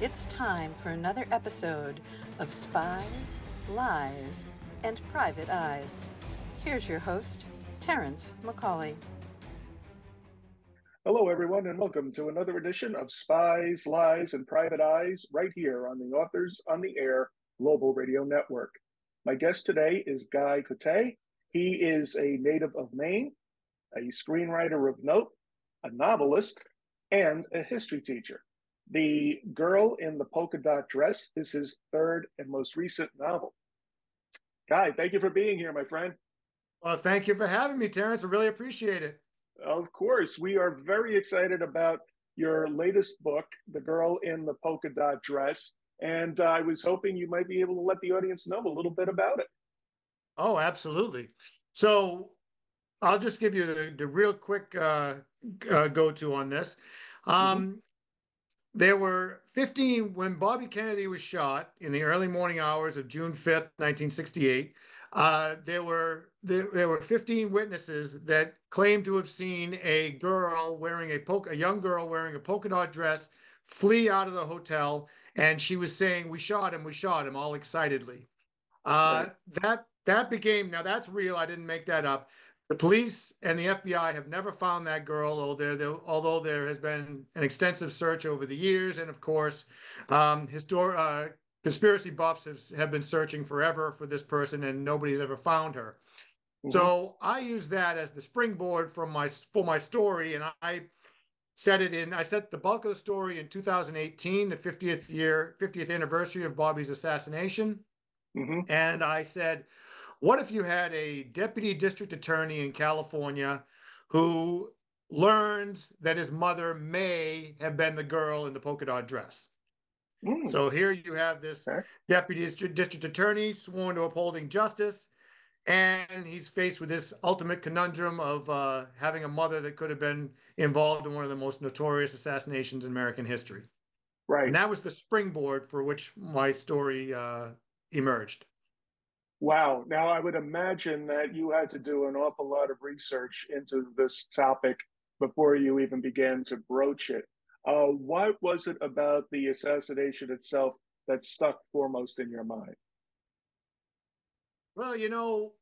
It's time for another episode of Spies, Lies, and Private Eyes. Here's your host, Terrence McCauley. Hello, everyone, and welcome to another edition of Spies, Lies, and Private Eyes right here on the Authors on the Air Global Radio Network. My guest today is Guy Cote. He is a native of Maine, a screenwriter of note, a novelist, and a history teacher. The Girl in the Polka Dot Dress is his third and most recent novel. Guy, thank you for being here, my friend. Well, thank you for having me, Terrence. I really appreciate it. Of course. We are very excited about your latest book, The Girl in the Polka Dot Dress. And uh, I was hoping you might be able to let the audience know a little bit about it. Oh, absolutely. So I'll just give you the, the real quick uh, uh, go to on this. Um, mm-hmm. There were 15 when Bobby Kennedy was shot in the early morning hours of June 5th, 1968. Uh, there were there, there were 15 witnesses that claimed to have seen a girl wearing a polka, a young girl wearing a polka dot dress flee out of the hotel, and she was saying, "We shot him, we shot him," all excitedly. Uh, right. That that became now that's real. I didn't make that up. The police and the FBI have never found that girl, although there, although there has been an extensive search over the years, and of course, um, histor- uh, conspiracy buffs have, have been searching forever for this person, and nobody's ever found her. Mm-hmm. So I use that as the springboard from my for my story, and I set it in. I set the bulk of the story in 2018, the 50th year, 50th anniversary of Bobby's assassination, mm-hmm. and I said what if you had a deputy district attorney in California who learns that his mother may have been the girl in the polka dot dress? Mm. So here you have this deputy district attorney sworn to upholding justice, and he's faced with this ultimate conundrum of uh, having a mother that could have been involved in one of the most notorious assassinations in American history. Right. And that was the springboard for which my story uh, emerged. Wow. Now, I would imagine that you had to do an awful lot of research into this topic before you even began to broach it. Uh, what was it about the assassination itself that stuck foremost in your mind? Well, you know,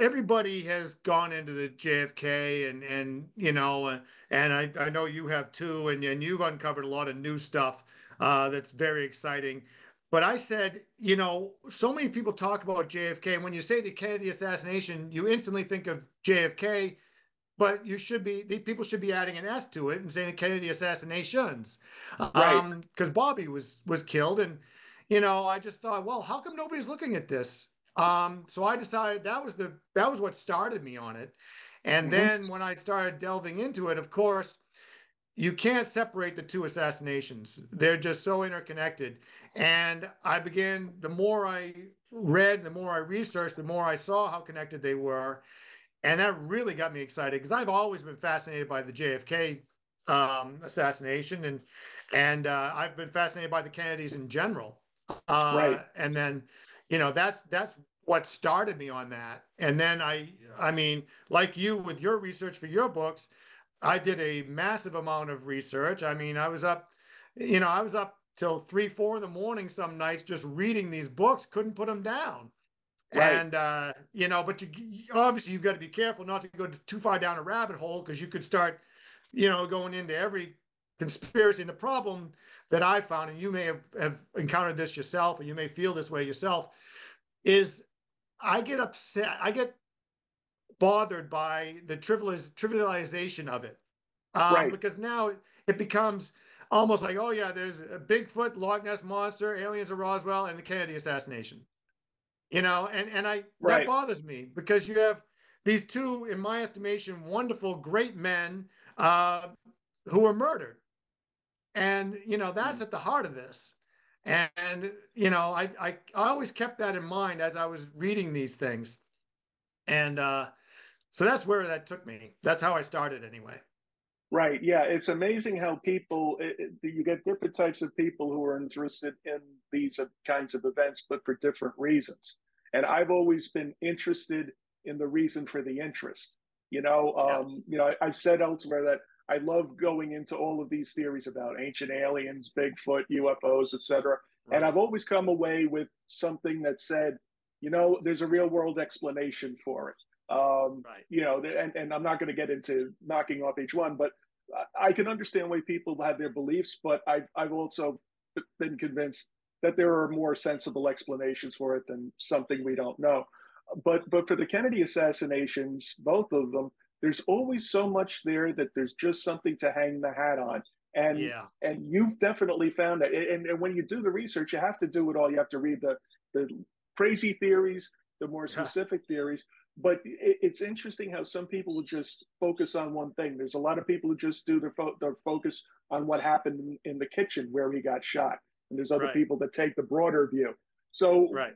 everybody has gone into the JFK and and you know and I, I know you have too and, and you've uncovered a lot of new stuff uh, that's very exciting but I said, you know, so many people talk about JFK. And when you say the Kennedy assassination, you instantly think of JFK, but you should be, the people should be adding an S to it and saying the Kennedy assassinations. Right. Because um, Bobby was was killed. And, you know, I just thought, well, how come nobody's looking at this? Um, so I decided that was the that was what started me on it. And mm-hmm. then when I started delving into it, of course, you can't separate the two assassinations. They're just so interconnected. And I began, the more I read, the more I researched, the more I saw how connected they were. And that really got me excited because I've always been fascinated by the JFK um, assassination and and uh, I've been fascinated by the Kennedys in general. Uh, right. And then, you know, that's that's what started me on that. And then I, I mean, like you with your research for your books, I did a massive amount of research. I mean, I was up, you know, I was up till three, four in the morning some nights just reading these books, couldn't put them down. Right. And uh, you know, but you obviously you've got to be careful not to go too far down a rabbit hole because you could start, you know, going into every conspiracy. And the problem that I found, and you may have, have encountered this yourself, or you may feel this way yourself, is I get upset. I get bothered by the trivializ- trivialization of it. Um, right. Because now it becomes almost like, oh, yeah, there's a Bigfoot, Loch Ness Monster, aliens of Roswell, and the Kennedy assassination. You know, and, and I right. that bothers me because you have these two, in my estimation, wonderful, great men uh, who were murdered. And, you know, that's mm. at the heart of this. And, you know, I, I, I always kept that in mind as I was reading these things. And uh, so that's where that took me. That's how I started anyway. Right. Yeah. It's amazing how people, it, it, you get different types of people who are interested in these kinds of events, but for different reasons. And I've always been interested in the reason for the interest. You know, um, you know, I, have said elsewhere that I love going into all of these theories about ancient aliens, Bigfoot, UFOs, etc. Right. And I've always come away with something that said, you know, there's a real world explanation for it. Um, right. You know, and, and I'm not going to get into knocking off each one, but I can understand why people have their beliefs, but I've, I've also been convinced that there are more sensible explanations for it than something we don't know. But but for the Kennedy assassinations, both of them, there's always so much there that there's just something to hang the hat on. And yeah. and you've definitely found that. And, and when you do the research, you have to do it all. You have to read the the crazy theories, the more specific yeah. theories. But it, it's interesting how some people will just focus on one thing. There's a lot of people who just do their, fo- their focus on what happened in, in, the kitchen where he got shot, and there's other right. people that take the broader view. So, right.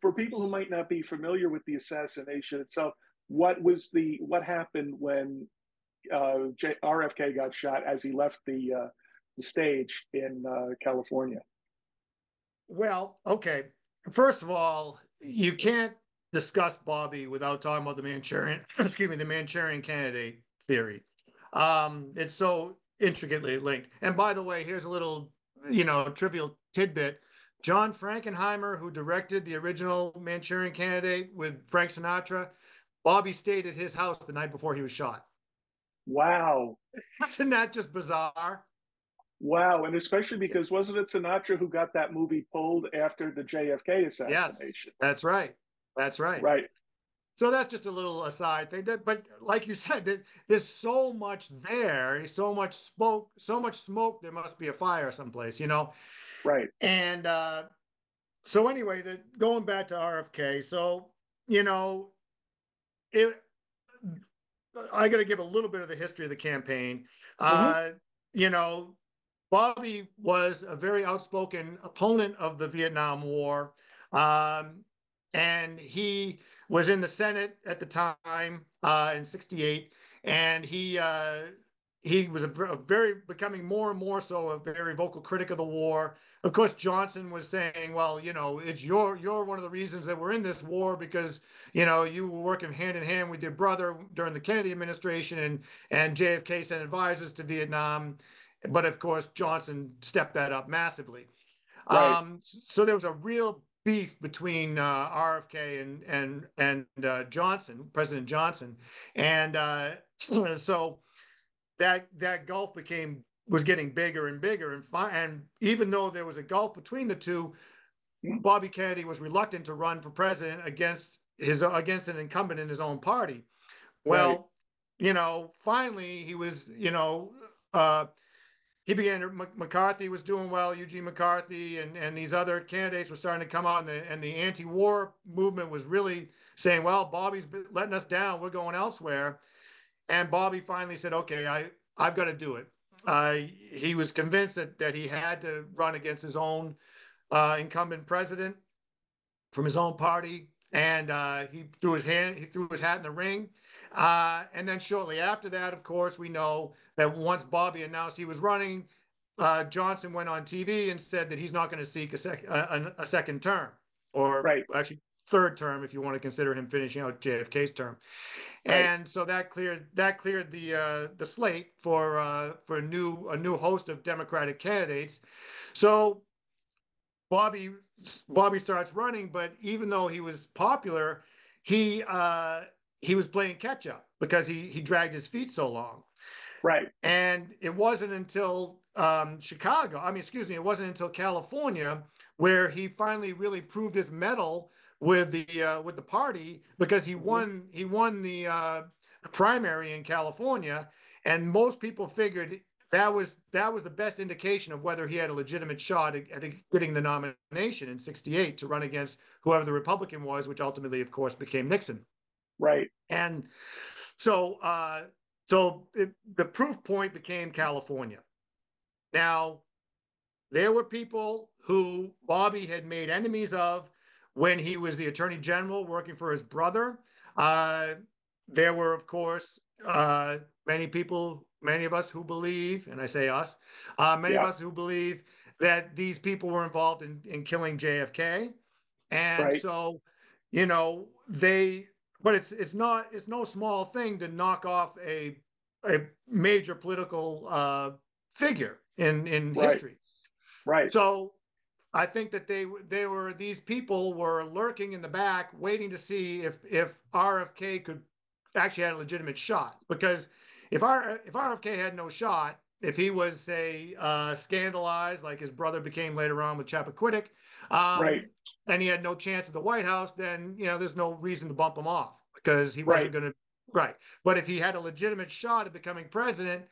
for people who might not be familiar with the assassination itself, what was the what happened when uh, J- RFK got shot as he left the uh, the stage in uh, California? Well, okay. First of all, you can't discuss Bobby without talking about the Manchurian, excuse me, the Manchurian candidate theory. Um, it's so intricately linked. And by the way, here's a little, you know, trivial tidbit. John Frankenheimer, who directed the original Manchurian candidate with Frank Sinatra, Bobby stayed at his house the night before he was shot. Wow. Isn't that just bizarre? Wow. And especially because wasn't it Sinatra who got that movie pulled after the JFK assassination? Yes, that's right. That's right. Right. So that's just a little aside thing. That, but like you said, there's, there's so much there, so much smoke, so much smoke. There must be a fire someplace, you know. Right. And uh, so anyway, the, going back to RFK, so you know, it, I got to give a little bit of the history of the campaign. Mm-hmm. Uh, you know, Bobby was a very outspoken opponent of the Vietnam War. Um, and he was in the Senate at the time uh, in '68, and he uh, he was a, a, very becoming more and more so a very vocal critic of the war. Of course, Johnson was saying, "Well, you know, it's your you're one of the reasons that we're in this war because you know you were working hand in hand with your brother during the Kennedy administration, and and JFK sent advisors to Vietnam." But of course, Johnson stepped that up massively. Right. Um, so there was a real beef between uh, RFK and and and uh, Johnson, President Johnson, and uh, so that that gulf became was getting bigger and bigger, and fi- and even though there was a gulf between the two, Bobby Kennedy was reluctant to run for president against his against an incumbent in his own party. Well, right. you know, finally he was, you know. He began. McCarthy was doing well. Eugene McCarthy and, and these other candidates were starting to come out, and the and the anti-war movement was really saying, "Well, Bobby's letting us down. We're going elsewhere." And Bobby finally said, "Okay, I I've got to do it." Uh, he was convinced that that he had to run against his own uh, incumbent president from his own party, and uh, he threw his hand, he threw his hat in the ring. Uh, and then shortly after that, of course, we know that once Bobby announced he was running, uh, Johnson went on TV and said that he's not going to seek a, sec- a, a, second term, or right. actually third term if you want to consider him finishing out JFK's term. Right. And so that cleared that cleared the uh, the slate for uh, for a new a new host of Democratic candidates. So Bobby Bobby starts running, but even though he was popular, he uh, he was playing catch up because he he dragged his feet so long. Right. And it wasn't until um, Chicago, I mean, excuse me, it wasn't until California where he finally really proved his mettle with the uh, with the party because he mm-hmm. won he won the uh, primary in California, and most people figured that was that was the best indication of whether he had a legitimate shot at, at getting the nomination in '68 to run against whoever the Republican was, which ultimately, of course, became Nixon. Right. And so, uh, so it, the proof point became California. Now, there were people who Bobby had made enemies of when he was the attorney general working for his brother. Uh, there were, of course, uh, many people, many of us who believe, and I say us, uh, many yeah. of us who believe that these people were involved in, in killing JFK. And right. so, you know, they but it's it's not it's no small thing to knock off a a major political uh, figure in in Right. history. Right. So I think that they they were these people were lurking in the back, waiting to see if if RFK could actually had a legitimate shot. Because if R if RFK had no shot, if he was say uh, scandalized like his brother became later on with Chappaquiddick, um, Right. and he had no chance at the White House, then you know there's no reason to bump him off because he wasn't Right. going to. Right. But if he had a legitimate shot at becoming president,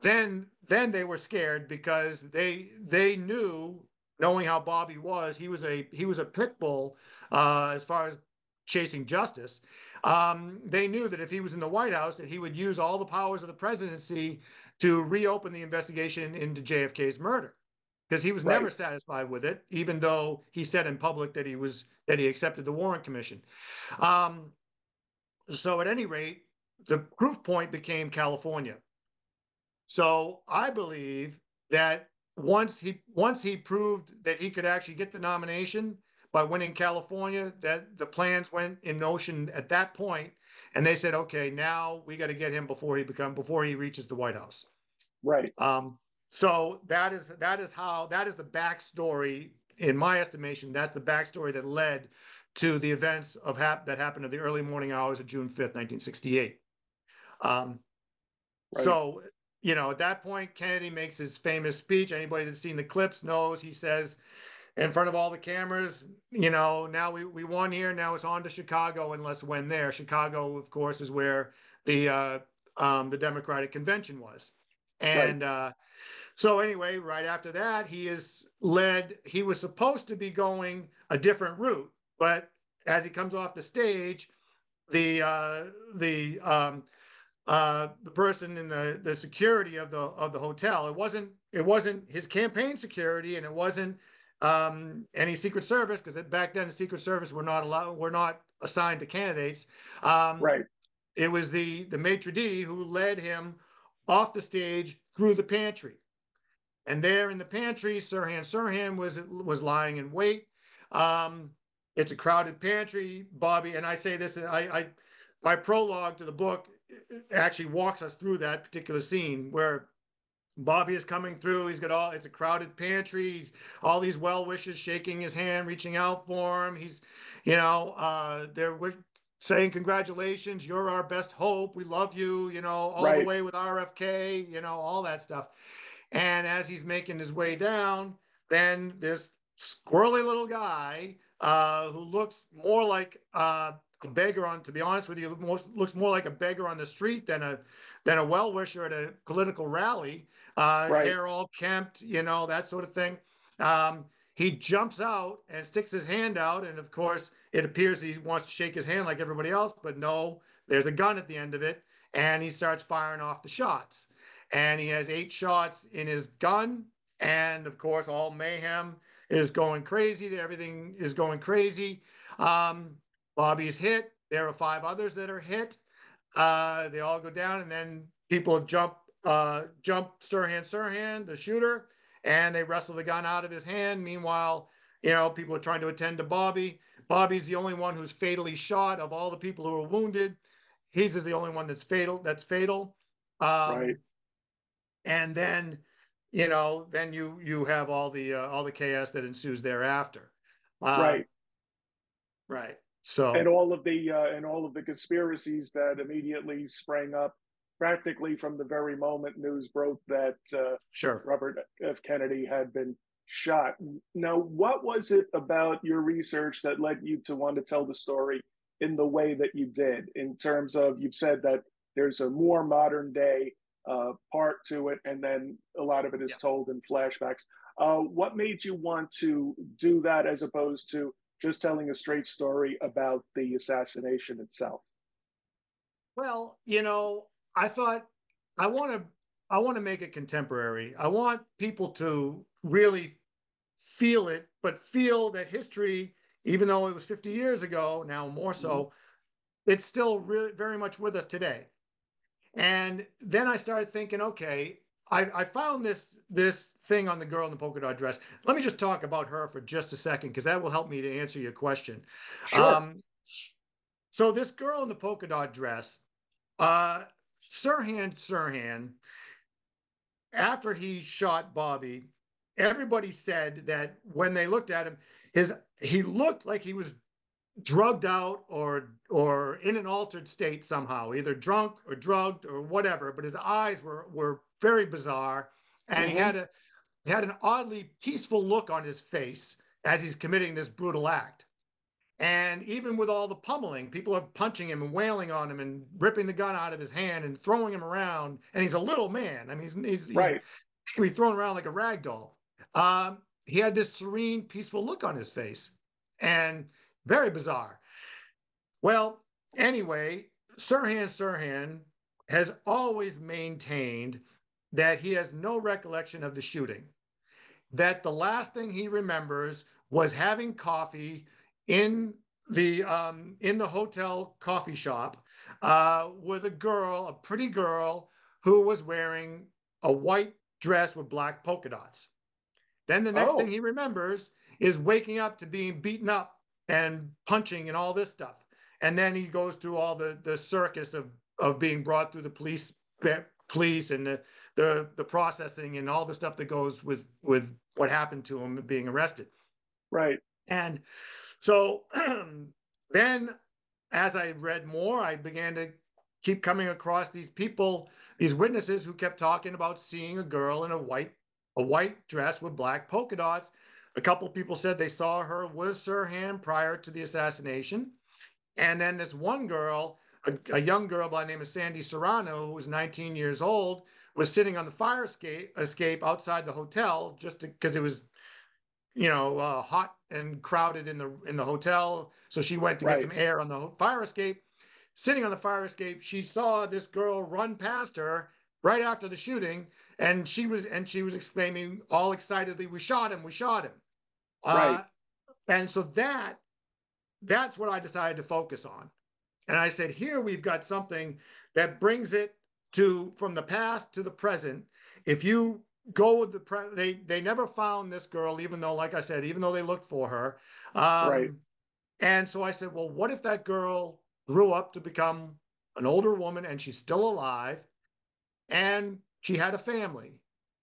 then then they were scared because they they knew knowing how Bobby was, he was a he was a pit bull uh, as far as chasing justice. Um, they knew that if he was in the White House, that he would use all the powers of the presidency to reopen the investigation into JFK's murder, because he was Right. never satisfied with it, even though he said in public that he was that he accepted the Warren Commission. Um, so at any rate, the proof point became California. So I believe that once he once he proved that he could actually get the nomination by winning California, that the plans went in motion at that point, and they said, okay, now we got to get him before he become before he reaches the White House. Right. Um, so that is that is how that is the backstory, in my estimation. That's the backstory that led to the events of hap- that happened in the early morning hours of June fifth, nineteen sixty eight. Um, Right. so you know, at that point, Kennedy makes his famous speech. Anybody that's seen the clips knows he says in front of all the cameras, you know, now we, we won here, now it's on to Chicago and let's win there. Chicago, of course, is where the uh, um, the Democratic convention was. And uh, so anyway, right after that, he is led, he was supposed to be going a different route, but as he comes off the stage, the uh, the um, uh, the person in the, the security of the of the hotel. It wasn't it wasn't his campaign security, and it wasn't um, any Secret Service because back then the Secret Service were not allowed were not assigned to candidates. Um, Right. It was the the maitre d who led him off the stage through the pantry, and there in the pantry, Sirhan Sirhan was was lying in wait. Um, it's a crowded pantry, Bobby, and I say this. I, I my prologue to the book actually walks us through that particular scene where Bobby is coming through. He's got all, it's a crowded pantry. He's all these well wishes shaking his hand, reaching out for him. He's, you know, uh, they're saying, Congratulations, you're our best hope. We love you, you know, all the way with RFK, you know, all that stuff. And as he's making his way down, then this squirrely little guy uh, who looks more like uh, a beggar on, to be honest with you, most, looks more like a beggar on the street than a than a well wisher at a political rally. Uh, Right. Hair all kempt, you know that sort of thing. Um, he jumps out and sticks his hand out, and of course, it appears he wants to shake his hand like everybody else, but no, there's a gun at the end of it, and he starts firing off the shots. And he has eight shots in his gun, and of course, all mayhem is going crazy. Everything is going crazy. Um, Bobby's hit. There are five others that are hit. Uh, they all go down, and then people jump, uh, jump Sirhan Sirhan, the shooter, and they wrestle the gun out of his hand. Meanwhile, you know, people are trying to attend to Bobby. Bobby's the only one who's fatally shot of all the people who are wounded. He's is the only one that's fatal. That's fatal. Um, Right. And then, you know, then you you have all the uh, all the chaos that ensues thereafter. Uh, right. Right. So and all of the uh, and all of the conspiracies that immediately sprang up practically from the very moment news broke that uh, sure. Robert F. Kennedy had been shot. Now, what was it about your research that led you to want to tell the story in the way that you did? In terms of, you've said that there's a more modern day uh, part to it, and then a lot of it is Yeah. told in flashbacks. Uh, what made you want to do that as opposed to just telling a straight story about the assassination itself? Well, you know, I thought I want to I want to make it contemporary. I want people to really feel it, but feel that history, even though it was 50 years ago, now more so, it's still really very much with us today. And then I started thinking, okay, I, I found this this thing on the girl in the polka dot dress. Let me just talk about her for just a second, because that will help me to answer your question. Sure. Um, so this girl in the polka dot dress, uh, Sirhan Sirhan, after he shot Bobby, everybody said that when they looked at him, his he looked like he was drugged out or or in an altered state somehow, either drunk or drugged or whatever. But his eyes were were very bizarre, and mm-hmm. he had a he had an oddly peaceful look on his face as he's committing this brutal act. And even with all the pummeling, people are punching him and wailing on him and ripping the gun out of his hand and throwing him around. And he's a little man. I mean, he's, he's, right. he's he can be thrown around like a rag doll. Um, he had this serene, peaceful look on his face and very bizarre. Well, anyway, Sirhan Sirhan has always maintained that he has no recollection of the shooting, that the last thing he remembers was having coffee in the um, in the hotel coffee shop uh, with a girl, a pretty girl, who was wearing a white dress with black polka dots. Then the next oh. thing he remembers is waking up to being beaten up and punching and all this stuff. And then he goes through all the the circus of of being brought through the police police and the the, the processing and all the stuff that goes with with what happened to him being arrested. Right. And so then, as I read more, I began to keep coming across these people, these witnesses who kept talking about seeing a girl in a white a white dress with black polka dots. A couple people said they saw her with Sirhan prior to the assassination. And then this one girl, a, a, young girl by the name of Sandy Serrano, who was 19 years old, was sitting on the fire escape, escape outside the hotel just because it was you know, uh, hot and crowded in the in the hotel. So she went to right. get some air on the fire escape. Sitting on the fire escape, she saw this girl run past her right after the shooting, and she was and she was exclaiming all excitedly, "We shot him! We shot him!" Right. Uh, and so that that's what I decided to focus on. And I said, here we've got something that brings it to from the past to the present. If you go with the pre- they they never found this girl even though like i said even though they looked for her. Um, right. and so i said well what if that girl grew up to become an older woman and she's still alive and she had a family?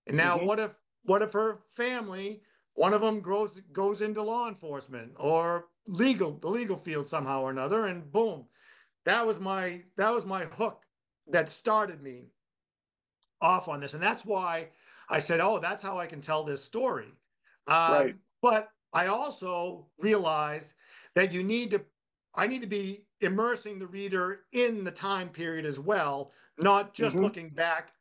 And now mm-hmm. what if what if her family one of them grows goes into law enforcement or legal the legal field somehow or another and boom that was my that was my hook that started me off on this. And that's why I said, oh, that's how I can tell this story. Um, right. But I also realized that you need to, I need to be immersing the reader in the time period as well, not just mm-hmm. looking back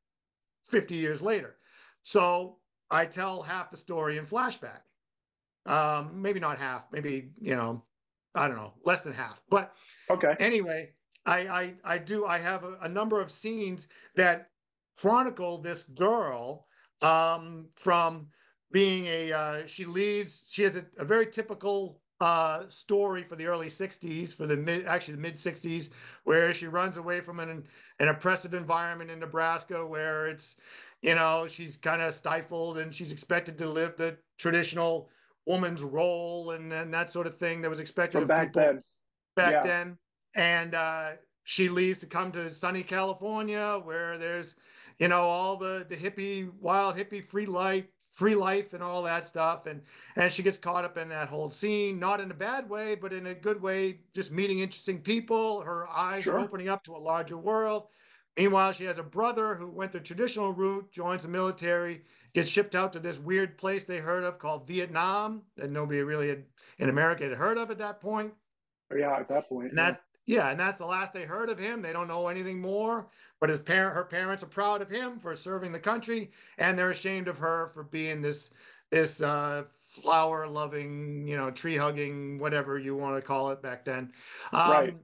50 years later. So I tell half the story in flashback. Um, maybe not half, maybe, you know, I don't know, less than half. But okay. Anyway, I I, I do I have a, a number of scenes that chronicle this girl um, from being a uh, she leaves she has a, a very typical uh, story for the early 60s for the mid actually the mid 60s where she runs away from an an oppressive environment in Nebraska where it's you know she's kind of stifled and she's expected to live the traditional woman's role and, and that sort of thing that was expected from back then back yeah. then and uh, she leaves to come to sunny California where there's you know, all the the hippie, wild hippie, free life, free life, and all that stuff. And and she gets caught up in that whole scene, not in a bad way, but in a good way, just meeting interesting people. Her eyes sure. are opening up to a larger world. Meanwhile, she has a brother who went the traditional route, joins the military, gets shipped out to this weird place they heard of called Vietnam that nobody really had, in America had heard of at that point. Yeah, at that point. And yeah. that yeah, and that's the last they heard of him. They don't know anything more. But his parent, her parents are proud of him for serving the country, and they're ashamed of her for being this this uh, flower loving, you know, tree hugging, whatever you want to call it back then. Um, right.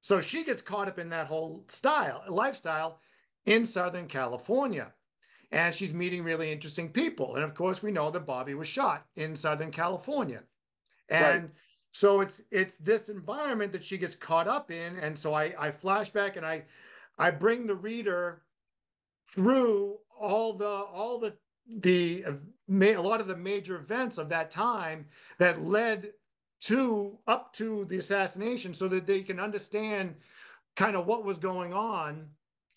So she gets caught up in that whole style, lifestyle in Southern California. And she's meeting really interesting people. And of course, we know that Bobby was shot in Southern California. And right. so it's it's this environment that she gets caught up in. And so I I flash back and I I bring the reader through all the all the the a lot of the major events of that time that led to up to the assassination so that they can understand kind of what was going on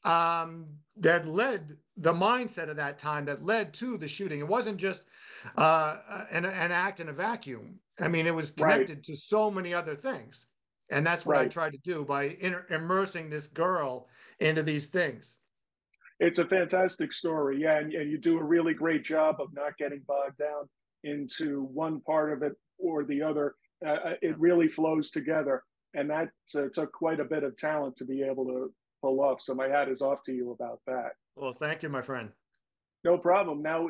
um, that led the mindset of that time that led to the shooting. It wasn't just uh, an, an act in a vacuum. I mean, it was connected right. to so many other things. And that's what right. I tried to do by immersing this girl into these things. It's a fantastic story. Yeah. And, and you do a really great job of not getting bogged down into one part of it or the other. Uh, uh it really flows together. And that uh, took quite a bit of talent to be able to pull off. So my hat is off to you about that. Well, thank you, my friend. No problem. Now,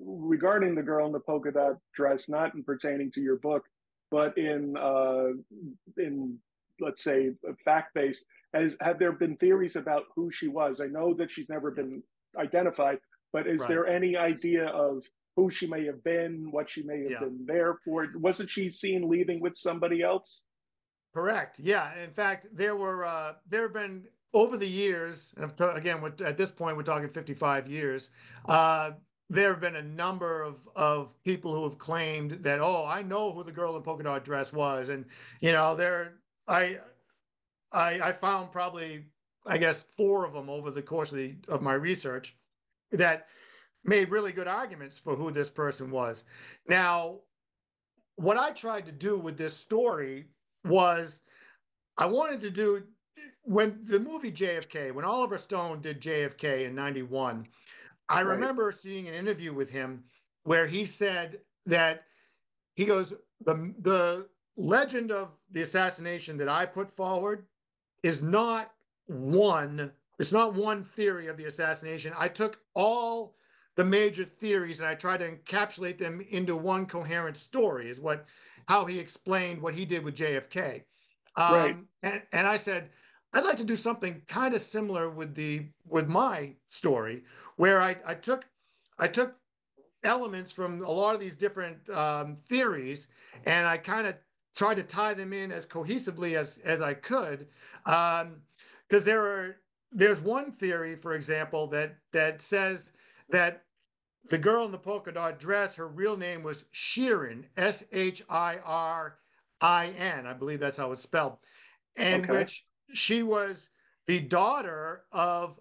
regarding the girl in the polka dot dress, not in pertaining to your book, but in uh, in let's say fact based, has have there been theories about who she was? I know that she's never been identified, but is right. there any idea of who she may have been, what she may have yeah. been there for? Wasn't she seen leaving with somebody else? Correct. Yeah. In fact, there were uh, there have been over the years, and again, at this point, we're talking 55 years. Uh, there have been a number of, of people who have claimed that, oh, I know who the girl in polka dot dress was, and you know, there, I, I, I found probably, I guess, four of them over the course of the of my research that made really good arguments for who this person was. Now, what I tried to do with this story was I wanted to do when the movie JFK, when Oliver Stone did JFK in 91, I right. remember seeing an interview with him where he said that he goes, the, the legend of the assassination that I put forward is not one, it's not one theory of the assassination. I took all the major theories and I tried to encapsulate them into one coherent story, is what how he explained what he did with JFK. Um, right. And, and I said, I'd like to do something kind of similar with the with my story, where I, I took I took elements from a lot of these different um, theories, and I kind of tried to tie them in as cohesively as as I could, because um, there are there's one theory, for example, that that says that the girl in the polka dot dress, her real name was Shirin, S H I R I N, I believe that's how it's spelled, and okay. which she was the daughter of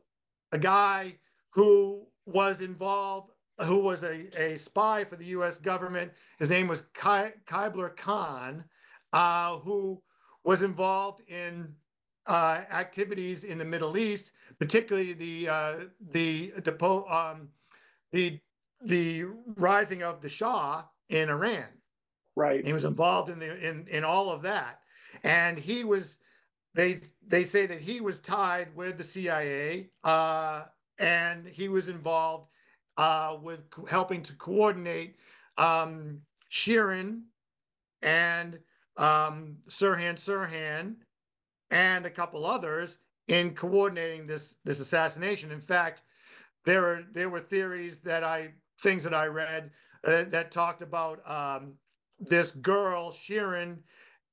a guy who was involved, who was a, a spy for the US government. His name was Ky- Khyber Khan, uh, who was involved in uh, activities in the Middle East, particularly the uh, the the, um, the the rising of the Shah in Iran. Right. He was involved in the in in all of that, and he was they they say that he was tied with the CIA uh, and he was involved uh, with helping to coordinate um, Shirin and um, Sirhan Sirhan and a couple others in coordinating this this assassination. In fact, there were there were theories that I things that I read uh, that talked about um, this girl Shirin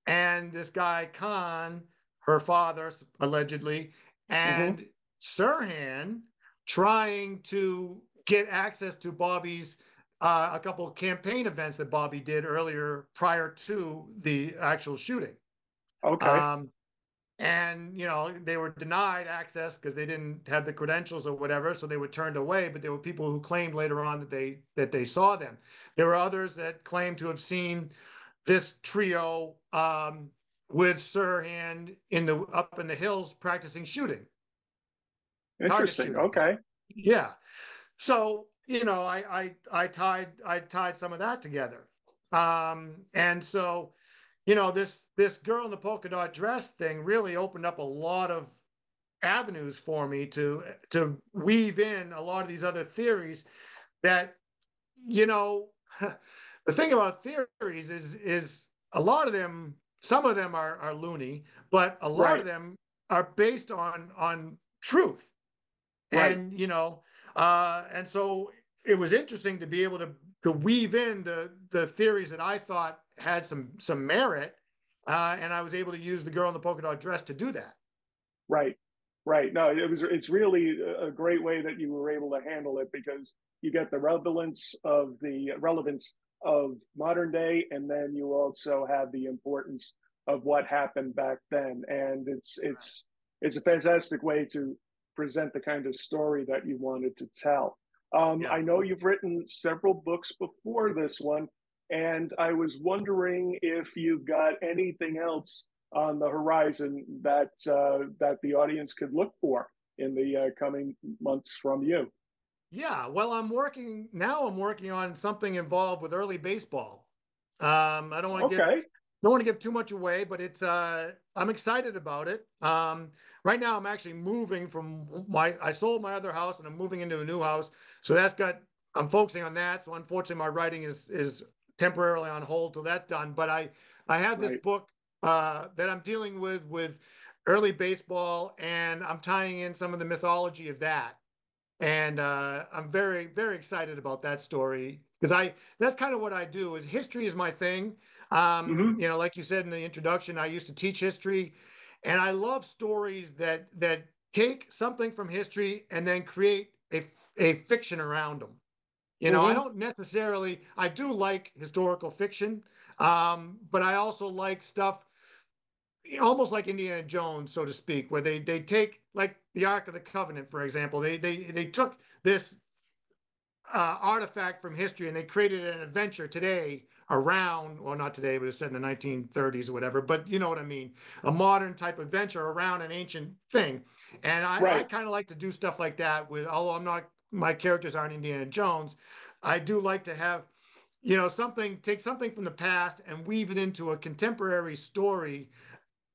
and this guy Khan her father, allegedly, and mm-hmm. Sirhan trying to get access to Bobby's uh, a couple of campaign events that Bobby did earlier prior to the actual shooting. Okay. Um, and you know they were denied access because they didn't have the credentials or whatever, so they were turned away. But there were people who claimed later on that they that they saw them. There were others that claimed to have seen this trio um, with Sirhan in the up in the hills practicing shooting. Interesting. Shooting. Okay. Yeah. So you know, I I I tied I tied some of that together, um, and so you know this this girl in the polka dot dress thing really opened up a lot of avenues for me to to weave in a lot of these other theories that you know the thing about theories is is a lot of them some of them are are loony, but a lot right. of them are based on on truth. Right. And you know, uh, and so it was interesting to be able to to weave in the the theories that I thought had some some merit, uh, and I was able to use the girl in the polka dot dress to do that. Right, right. No, it was it's really a great way that you were able to handle it because you get the relevance of the relevance of modern day, and then you also have the importance of what happened back then. And it's it's it's a fantastic way to present the kind of story that you wanted to tell. Um, Yeah. I know you've written several books before this one, and I was wondering if you've got anything else on the horizon that uh, that the audience could look for in the uh, coming months from you. Yeah, well, I'm working now. I'm working on something involved with early baseball. Um, I don't want to give don't want to give too much away, but it's uh I'm excited about it. Um right now I'm actually moving from my I sold my other house and I'm moving into a new house. So that's got I'm focusing on that. So unfortunately my writing is is temporarily on hold till that's done. But I I have this Right. book uh that I'm dealing with with early baseball and I'm tying in some of the mythology of that. And uh I'm very, very excited about that story because I that's kind of what I do is history is my thing. Um, Mhm. you know, like you said in the introduction, I used to teach history, and I love stories that that take something from history and then create a, a fiction around them. You know, I Mhm. don't necessarily I do like historical fiction, um, but I also like stuff almost like Indiana Jones, so to speak, where they they take like the Ark of the Covenant, for example. They they they took this uh, artifact from history and they created an adventure today around, well, not today, but it's set in the 1930s or whatever. But you know what I mean? A modern type adventure around an ancient thing. And I, I kind of like to do stuff like that with, although I'm not, my characters aren't Indiana Jones, I do like to have, you know, something, take something from the past and weave it into a contemporary story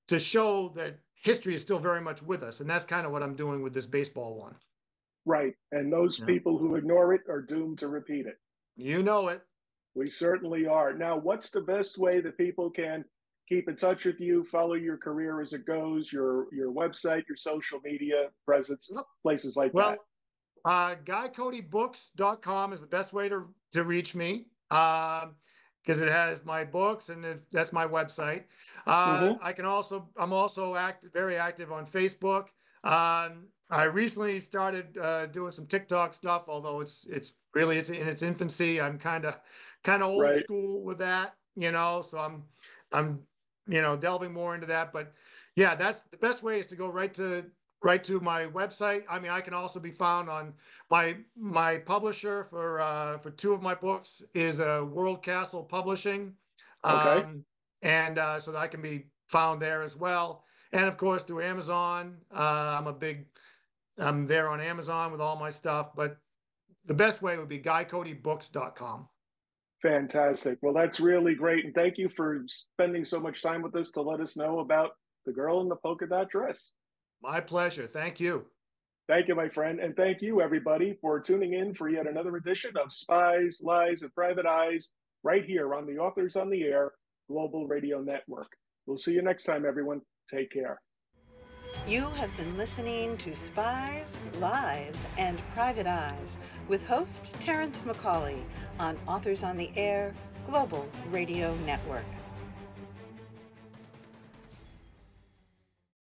to show that history is still very much with us. And that's kind of what I'm doing with this baseball one. Right. And those Yeah. people who ignore it are doomed to repeat it. You know it. We certainly are. Now, what's the best way that people can keep in touch with you, follow your career as it goes, your your website, your social media presence, places like Well, that? uh, GuyCoteBooks.com is the best way to, to reach me um, because it has my books and if, that's my website. Uh, Mhm. I can also, I'm also act, very active on Facebook. Um, I recently started uh, doing some TikTok stuff, although it's it's really it's in its infancy. I'm kind of kind of old Right. school with that, you know. So I'm I'm you know delving more into that. But yeah, that's the best way is to go right to right to my website. I mean, I can also be found on my my publisher for uh, for two of my books is uh, World Castle Publishing, Okay. um, and uh, so that I can be found there as well. And of course through Amazon. Uh, I'm a big I'm there on Amazon with all my stuff, but the best way would be GuyCoteBooks.com. Fantastic. Well, that's really great. And thank you for spending so much time with us to let us know about the girl in the polka dot dress. My pleasure. Thank you. Thank you, my friend. And thank you, everybody, for tuning in for yet another edition of Spies, Lies, and Private Eyes right here on the Authors on the Air Global Radio Network. We'll see you next time, everyone. Take care. You have been listening to Spies, Lies, and Private Eyes with host Terrence McCauley on Authors on the Air Global Radio Network.